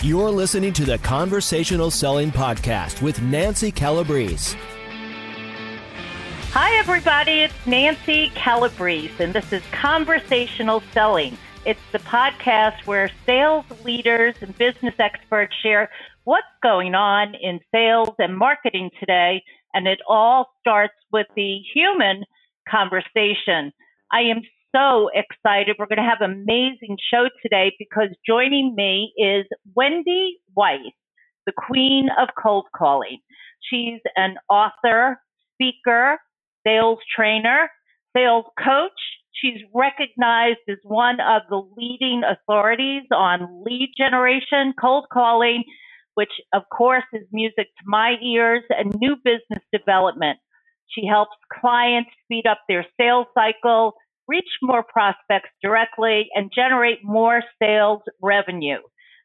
You're listening to the Conversational Selling Podcast with Nancy Calabrese. Hi, everybody. It's Nancy Calabrese, and this is Conversational Selling. It's the podcast where sales leaders and business experts share what's going on in sales and marketing today, and it all starts with the human conversation. I am so excited. We're going to have an amazing show today because joining me is Wendy Weiss, the queen of cold calling. She's an author, speaker, sales trainer, sales coach. She's recognized as one of the leading authorities on lead generation, cold calling, which of course is music to my ears, and new business development. She helps clients speed up their sales cycle, reach more prospects directly, and generate more sales revenue.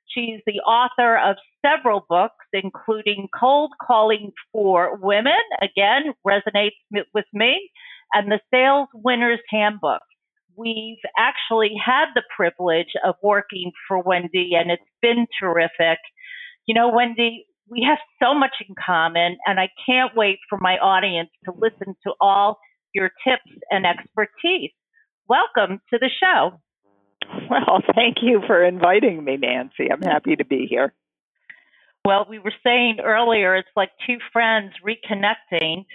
She's the author of several books, including Cold Calling for Women, again, resonates with me, and The Sales Winner's Handbook. We've actually had the privilege of working for Wendy, and it's been terrific. You know, Wendy, we have so much in common, and I can't wait for my audience to listen to all your tips and expertise. Welcome to the show. Well, thank you for inviting me, Nancy. I'm happy to be here. Well, we were saying earlier, it's like two friends reconnecting.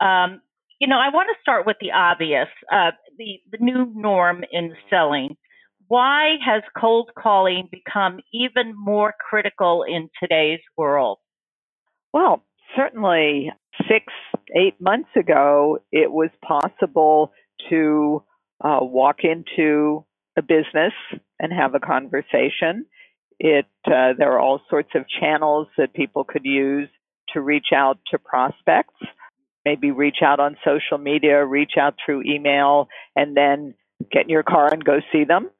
Um, you know, I want to start with the obvious, uh, the, the new norm in selling. Why has cold calling become even more critical in today's world? Well, certainly six, eight months ago, it was possible to uh, walk into a business and have a conversation. It uh, there are all sorts of channels that people could use to reach out to prospects. Maybe reach out on social media, reach out through email, and then get in your car and go see them.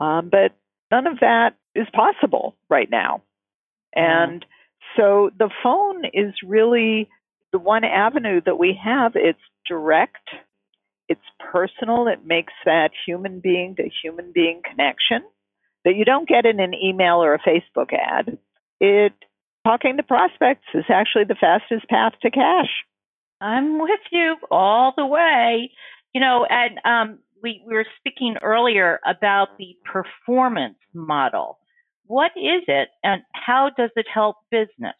Um, but none of that is possible right now. And so the phone is really the one avenue that we have. It's direct, it's personal, it makes that human being to human being connection that you don't get in an email or a Facebook ad. It talking to prospects is actually the fastest path to cash. I'm with you all the way. You know, and um, we, we were speaking earlier about the performance model. What is it, and how does it help business?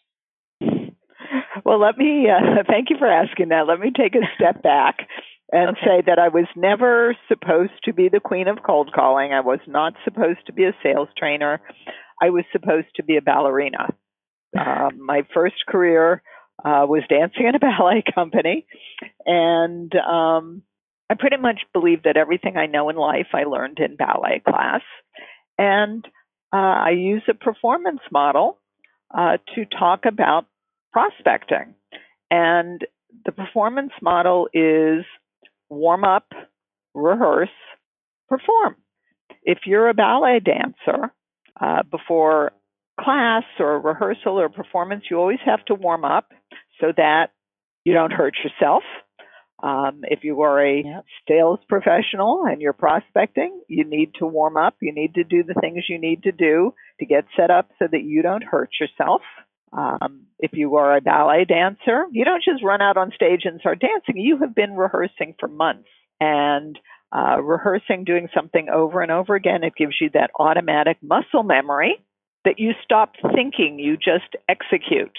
Well, let me uh, thank you for asking that. Let me take a step back and okay. say that I was never supposed to be the queen of cold calling. I was not supposed to be a sales trainer. I was supposed to be a ballerina. Uh, my first career uh, was dancing in a ballet company, and um, I pretty much believe that everything I know in life I learned in ballet class. And uh, I use a performance model uh, to talk about prospecting. And the performance model is warm up, rehearse, perform. If you're a ballet dancer, uh, before class or rehearsal or performance, you always have to warm up so that you don't hurt yourself. Um, if you are a yep. sales professional and you're prospecting, you need to warm up. You need to do the things you need to do to get set up so that you don't hurt yourself. Um, if you are a ballet dancer, you don't just run out on stage and start dancing. You have been rehearsing for months and uh, rehearsing, doing something over and over again. It gives you that automatic muscle memory that you stop thinking, you just execute.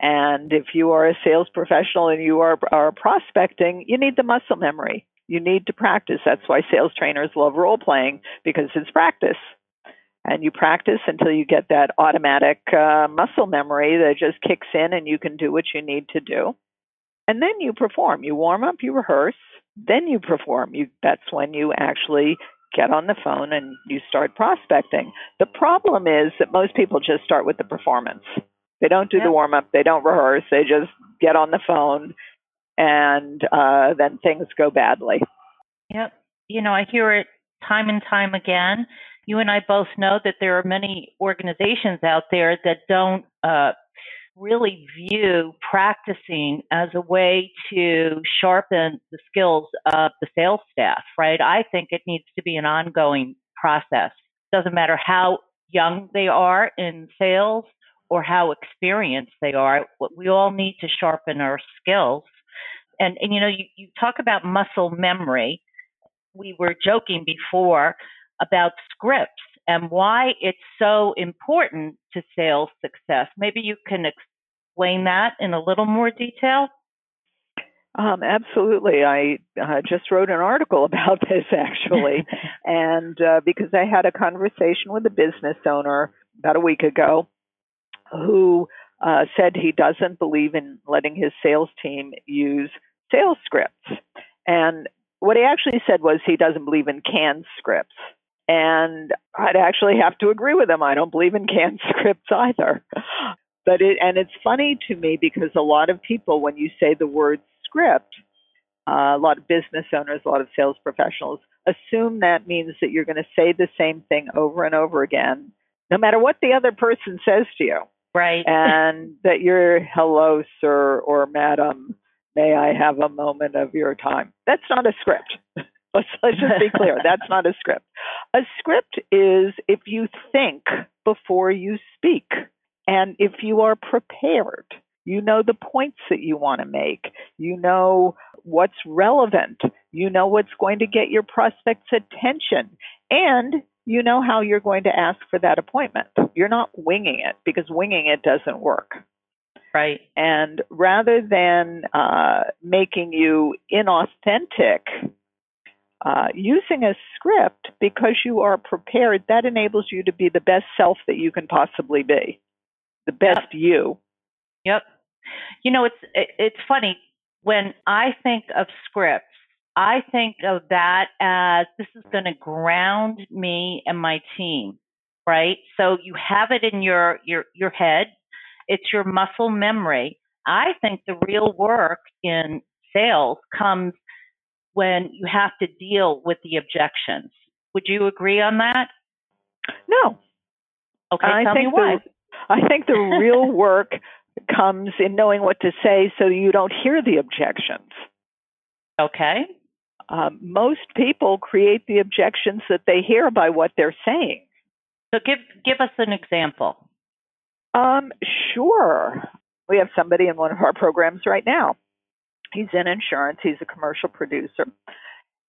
And if you are a sales professional and you are, are prospecting, you need the muscle memory. You need to practice. That's why sales trainers love role playing because it's practice and you practice until you get that automatic uh, muscle memory that just kicks in and you can do what you need to do. And then you perform. You warm up, you rehearse, then you perform. You, that's when you actually get on the phone and you start prospecting. The problem is that most people just start with the performance. They don't do yep. the warm up, they don't rehearse, they just get on the phone and uh, then things go badly. Yep. You know, I hear it time and time again you and I both know that there are many organizations out there that don't uh, really view practicing as a way to sharpen the skills of the sales staff, right? I think it needs to be an ongoing process. Doesn't matter how young they are in sales or how experienced they are. We all need to sharpen our skills. And, and you know, you, you talk about muscle memory. We were joking before about scripts and why it's so important to sales success. Maybe you can explain that in a little more detail. Um, absolutely. I uh, just wrote an article about this actually, and uh, because I had a conversation with a business owner about a week ago who uh, said he doesn't believe in letting his sales team use sales scripts. And what he actually said was he doesn't believe in canned scripts. And I'd actually have to agree with him. I don't believe in canned scripts either. But it, and it's funny to me because a lot of people, when you say the word script, uh, a lot of business owners, a lot of sales professionals assume that means that you're going to say the same thing over and over again, no matter what the other person says to you. Right. And that you're hello, sir or madam, may I have a moment of your time. That's not a script. let's, let's just be clear. That's not a script. A script is if you think before you speak and if you are prepared. You know the points that you want to make. You know what's relevant. You know what's going to get your prospect's attention. And you know how you're going to ask for that appointment. You're not winging it because winging it doesn't work. Right. And rather than uh, making you inauthentic, uh, using a script because you are prepared, that enables you to be the best self that you can possibly be, the best yep. you. Yep. You know, it's it's funny when I think of scripts. I think of that as this is going to ground me and my team, right? So you have it in your your your head. It's your muscle memory. I think the real work in sales comes when you have to deal with the objections. Would you agree on that? No. Okay, I tell think me why. The, I think the real work comes in knowing what to say so you don't hear the objections. Okay. Um, most people create the objections that they hear by what they're saying. So give give us an example. Um, sure. We have somebody in one of our programs right now. He's in insurance. He's a commercial producer,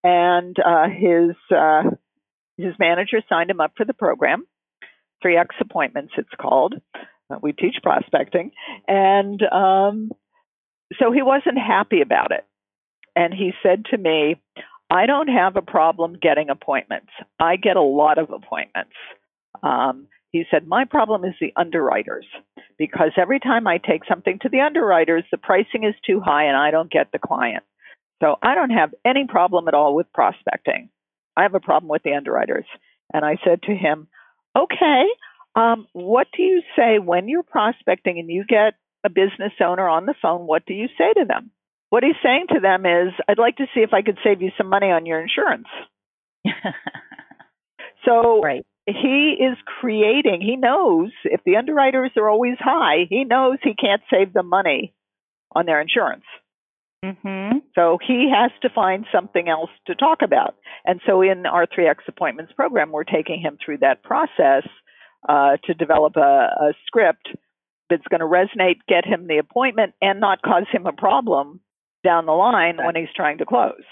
and uh, his uh, his manager signed him up for the program. Three X appointments, it's called. Uh, we teach prospecting, and um, so he wasn't happy about it. And he said to me, I don't have a problem getting appointments. I get a lot of appointments. Um, he said, My problem is the underwriters because every time I take something to the underwriters, the pricing is too high and I don't get the client. So I don't have any problem at all with prospecting. I have a problem with the underwriters. And I said to him, Okay, um, what do you say when you're prospecting and you get a business owner on the phone? What do you say to them? What he's saying to them is, I'd like to see if I could save you some money on your insurance. so right. He is creating, he knows if the underwriters are always high, he knows he can't save the money on their insurance. Mm-hmm. So he has to find something else to talk about. And so in our 3X appointments program, we're taking him through that process uh, to develop a, a script that's going to resonate, get him the appointment, and not cause him a problem down the line when he's trying to close.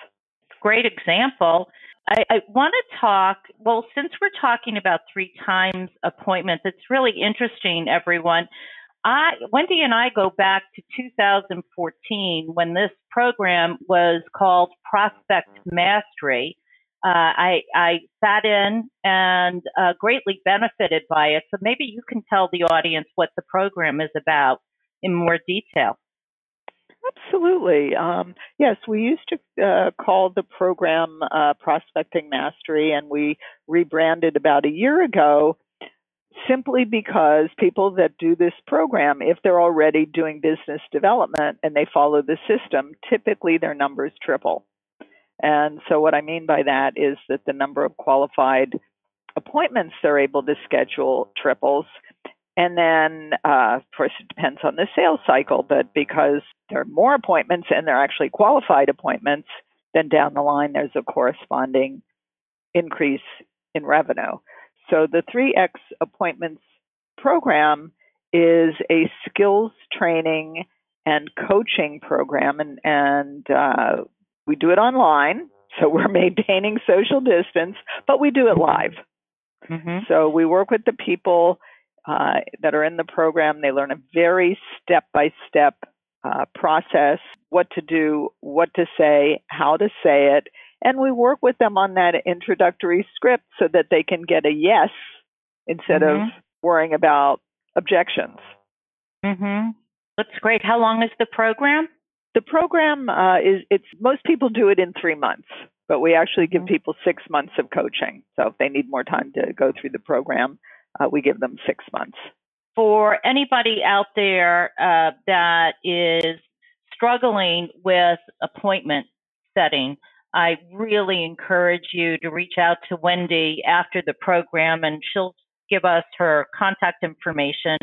Great example. I, I want to talk, well, since we're talking about three times appointments, it's really interesting, everyone. I, Wendy and I go back to 2014 when this program was called Prospect Mastery. Uh, I, I sat in and uh, greatly benefited by it. So maybe you can tell the audience what the program is about in more detail. Absolutely. Um, yes, we used to uh, call the program uh, Prospecting Mastery, and we rebranded about a year ago simply because people that do this program, if they're already doing business development and they follow the system, typically their numbers triple. And so, what I mean by that is that the number of qualified appointments they're able to schedule triples. And then, uh, of course, it depends on the sales cycle, but because there are more appointments and they're actually qualified appointments, then down the line there's a corresponding increase in revenue. So the 3X appointments program is a skills training and coaching program, and, and uh, we do it online. So we're maintaining social distance, but we do it live. Mm-hmm. So we work with the people uh, that are in the program. They learn a very step by step process what to do, what to say, how to say it. And we work with them on that introductory script so that they can get a yes instead mm-hmm. of worrying about objections. Mm-hmm. That's great. How long is the program? The program uh, is it's most people do it in three months, but we actually give mm-hmm. people six months of coaching. So if they need more time to go through the program, uh, we give them six months. For anybody out there uh, that is struggling with appointment setting, I really encourage you to reach out to Wendy after the program and she'll give us her contact information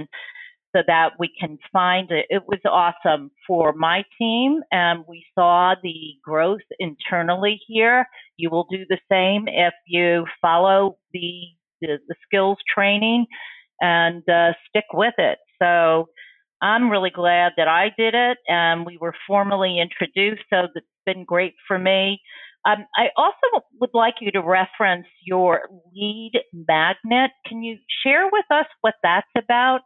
so that we can find it. It was awesome for my team and we saw the growth internally here. You will do the same if you follow the, the, the skills training and uh, stick with it. So I'm really glad that I did it and we were formally introduced. So it's been great for me. Um, I also would like you to reference your lead magnet. Can you share with us what that's about?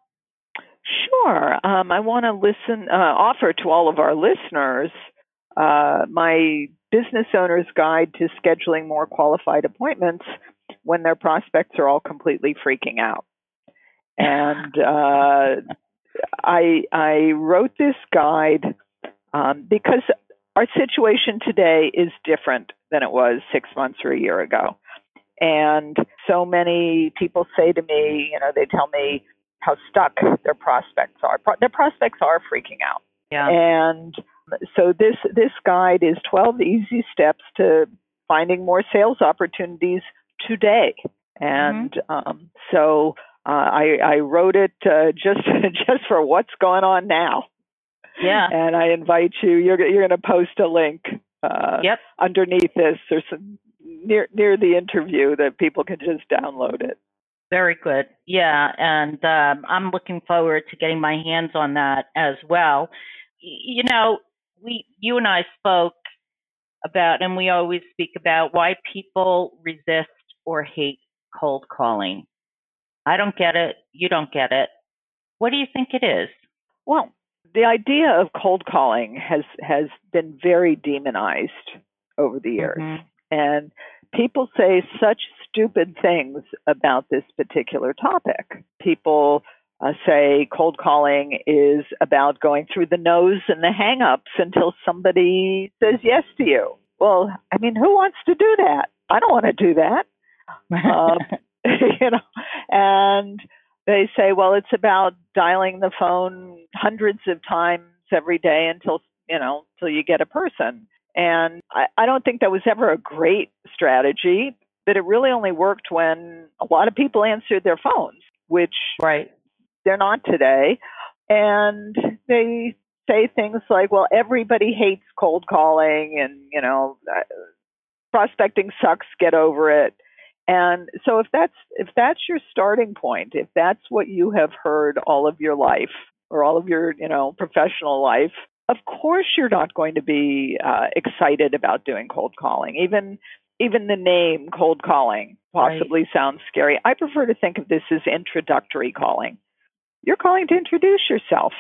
Sure. Um, I want to listen, uh, offer to all of our listeners uh, my business owner's guide to scheduling more qualified appointments when their prospects are all completely freaking out. And uh, I I wrote this guide um, because our situation today is different than it was six months or a year ago. And so many people say to me, you know, they tell me how stuck their prospects are. Pro- their prospects are freaking out. Yeah. And so this this guide is 12 easy steps to finding more sales opportunities today. And mm-hmm. um, so uh, I, I wrote it uh, just just for what's going on now. Yeah. And I invite you. You're you're going to post a link. Uh, yep. Underneath this, there's some near near the interview that people can just download it. Very good. Yeah, and um, I'm looking forward to getting my hands on that as well. You know, we you and I spoke about, and we always speak about why people resist or hate cold calling. I don't get it. You don't get it. What do you think it is? Well, the idea of cold calling has has been very demonized over the years. Mm-hmm. And people say such stupid things about this particular topic. People uh, say cold calling is about going through the noes and the hangups until somebody says yes to you. Well, I mean, who wants to do that? I don't want to do that. Um, you know, and they say, well, it's about dialing the phone hundreds of times every day until you know till you get a person. And I, I don't think that was ever a great strategy, but it really only worked when a lot of people answered their phones, which right they're not today. And they say things like, well, everybody hates cold calling and, you know, uh, prospecting sucks, get over it. And so if that's if that's your starting point, if that's what you have heard all of your life or all of your, you know, professional life, of course you're not going to be uh, excited about doing cold calling. Even even the name cold calling possibly right. sounds scary. I prefer to think of this as introductory calling. You're calling to introduce yourself.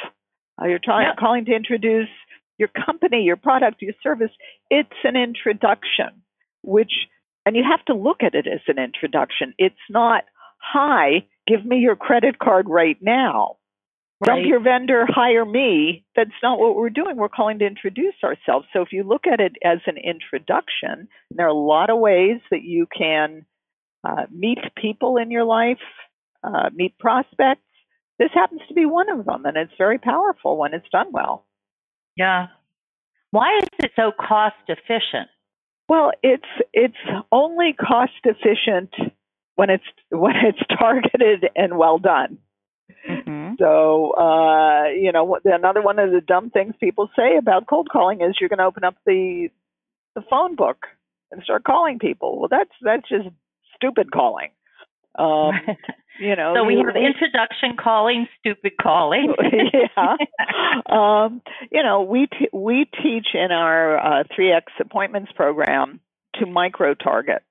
Uh, you're trying yeah. calling to introduce your company, your product, your service. It's an introduction, which and you have to look at it as an introduction. It's not, hi, give me your credit card right now. Right. Dump your vendor, hire me. That's not what we're doing. We're calling to introduce ourselves. So if you look at it as an introduction, there are a lot of ways that you can uh, meet people in your life, uh, meet prospects. This happens to be one of them, and it's very powerful when it's done well. Yeah. Why is it so cost efficient? Well, it's it's only cost efficient when it's when it's targeted and well done. Mm-hmm. So, uh, you know, another one of the dumb things people say about cold calling is you're going to open up the the phone book and start calling people. Well, that's that's just stupid calling. Um, you know, so we have introduction calling, stupid calling. yeah. Um, you know, we t- we teach in our uh, 3x appointments program to micro target,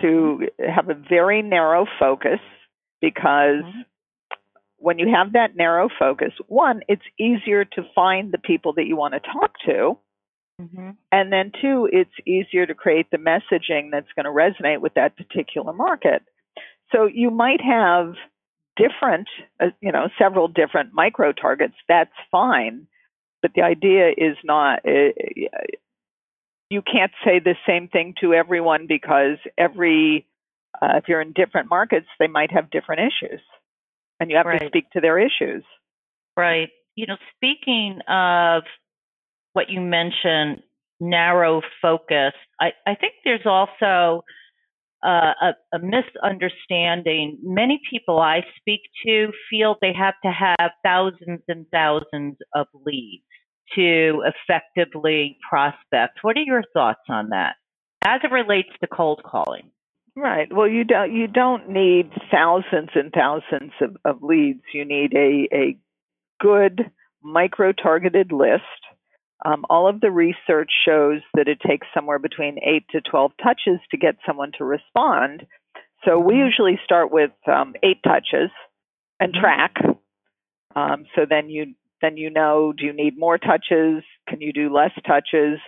to have a very narrow focus because Mhm. when you have that narrow focus, one, it's easier to find the people that you want to talk to. hmm And then two, it's easier to create the messaging that's going to resonate with that particular market. So you might have different, uh, you know, several different micro targets. That's fine. But the idea is not, uh, you can't say the same thing to everyone because every, uh, if you're in different markets, they might have different issues. And you have to speak to their issues. Right. You know, speaking of what you mentioned, narrow focus, I, I think there's also uh, a, a misunderstanding. Many people I speak to feel they have to have thousands and thousands of leads to effectively prospect. What are your thoughts on that as it relates to cold calling? Right. Well, you don't you don't need thousands and thousands of, of leads. You need a a good micro targeted list. Um, all of the research shows that it takes somewhere between eight to twelve touches to get someone to respond. So we Mhm. usually start with um, eight touches and Mhm. track. Um, so then you then you know do you need more touches? Can you do less touches?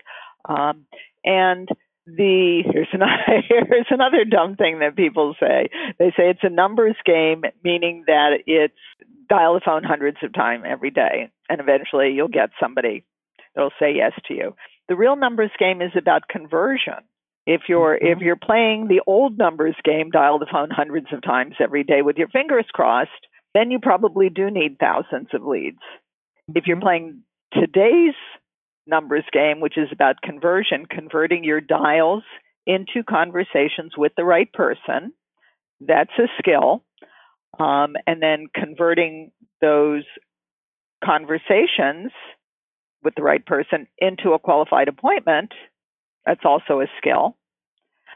Um, and the here's another here's another dumb thing that people say. They say it's a numbers game, meaning that it's dial the phone hundreds of times every day, and eventually you'll get somebody that'll say yes to you. The real numbers game is about conversion. If you're if Mhm. you're playing the old numbers game, dial the phone hundreds of times every day with your fingers crossed, then you probably do need thousands of leads. If you're playing today's numbers game, which is about conversion, converting your dials into conversations with the right person. That's a skill. Um, and then converting those conversations with the right person into a qualified appointment. That's also a skill.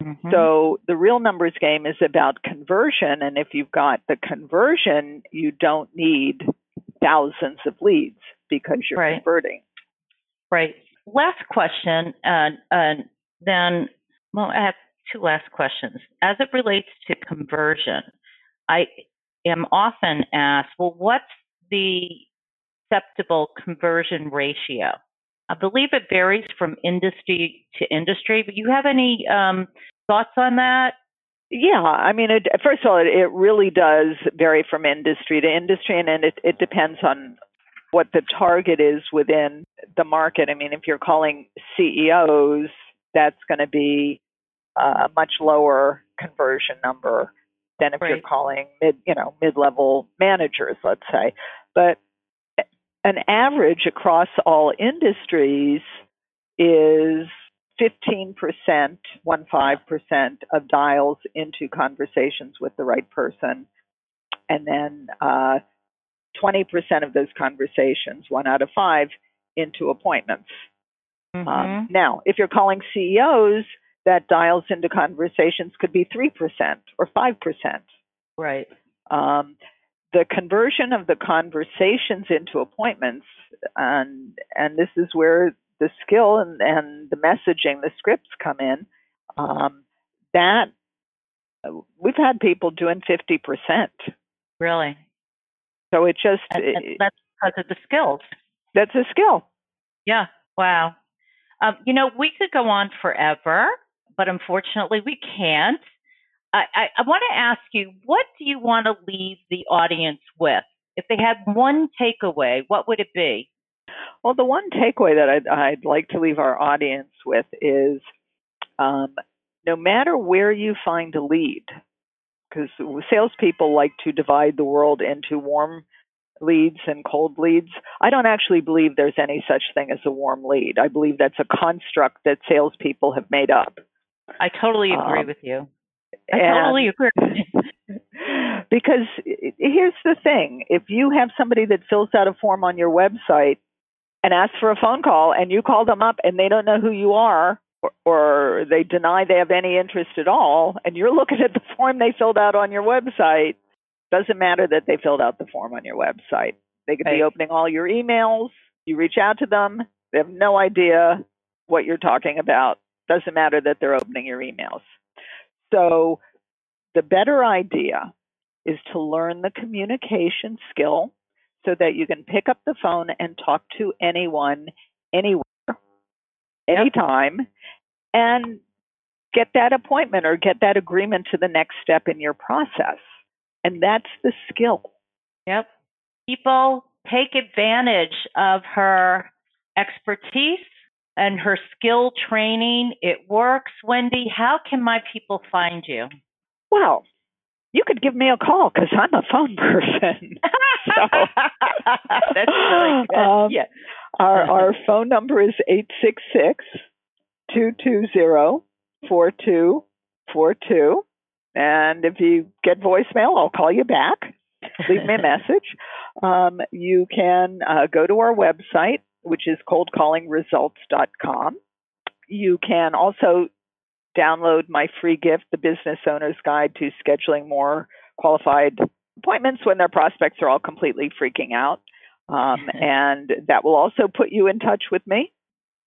Mhm. So the real numbers game is about conversion. And if you've got the conversion, you don't need thousands of leads because you're Right. converting. Right. Last question, and and then well, I have two last questions. As it relates to conversion, I am often asked, well, what's the acceptable conversion ratio? I believe it varies from industry to industry, but you have any um, thoughts on that? Yeah, I mean, it, first of all, it, it really does vary from industry to industry, and, and it, it depends on what the target is within the market. I mean, if you're calling CEOs, that's going to be a much lower conversion number than if you're calling mid, you know, mid-level managers, let's say. But an average across all industries is 15%, 15% of dials into conversations with the right person. And then uh, 20% of those conversations, one out of five, into appointments. Um, Mhm. now, if you're calling CEOs, that dials into conversations could be 3% or 5%. right. Um, the conversion of the conversations into appointments, and and this is where the skill and, and the messaging, the scripts come in. Um, that we've had people doing fifty percent, Really. so it just And, and that's because of the skills. that's a skill. Yeah. Wow. Um, you know, we could go on forever, but unfortunately, we can't. I, I, I want to ask you, what do you want to leave the audience with? If they had one takeaway, what would it be? Well, the one takeaway that I'd, I'd like to leave our audience with is um, no matter where you find a lead, because salespeople like to divide the world into warm leads and cold leads. I don't actually believe there's any such thing as a warm lead. I believe that's a construct that salespeople have made up. I totally agree Um, with you. I totally agree. because here's the thing if you have somebody that fills out a form on your website and asks for a phone call and you call them up and they don't know who you are or, or they deny they have any interest at all, and you're looking at the form they filled out on your website, doesn't matter that they filled out the form on your website. They could Right. be opening all your emails. You reach out to them, they have no idea what you're talking about. Doesn't matter that they're opening your emails. So, the better idea is to learn the communication skill so that you can pick up the phone and talk to anyone, anywhere, anytime, and get that appointment or get that agreement to the next step in your process. And that's the skill. Yep. People take advantage of her expertise and her skill training. It works. Wendy, how can my people find you? Well, you could give me a call because I'm a phone person. That's really good. Um, yeah. Our our phone number is 866-220-4242. And if you get voicemail, I'll call you back. Leave me a message. Um, you can uh, go to our website, which is coldcallingresults.com. You can also download my free gift, The Business Owner's Guide to Scheduling More Qualified Appointments when their prospects are all completely freaking out. Um, and that will also put you in touch with me.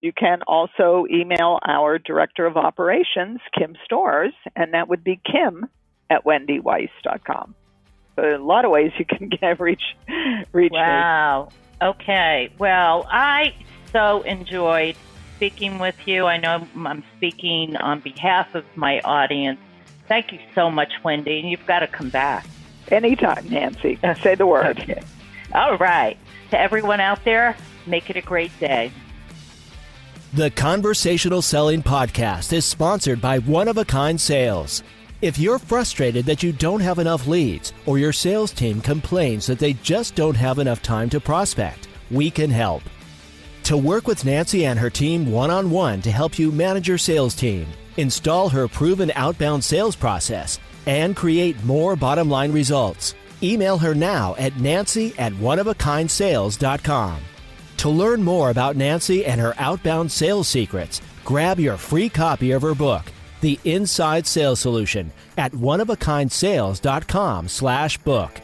You can also email our Director of Operations, Kim Stores, and that would be kim at wendyweiss.com. So a lot of ways you can get, reach, reach me. Wow. Okay. Well, I so enjoyed speaking with you. I know I'm speaking on behalf of my audience. Thank you so much, Wendy. And you've got to come back. Anytime, Nancy. Say the word. Okay. All right. To everyone out there, make it a great day. The Conversational Selling Podcast is sponsored by One of a Kind Sales. If you're frustrated that you don't have enough leads or your sales team complains that they just don't have enough time to prospect, we can help. To work with Nancy and her team one on one to help you manage your sales team, install her proven outbound sales process, and create more bottom line results, email her now at nancy at oneofakindSales.com. To learn more about Nancy and her outbound sales secrets, grab your free copy of her book, The Inside Sales Solution, at oneofakindSales.com slash book.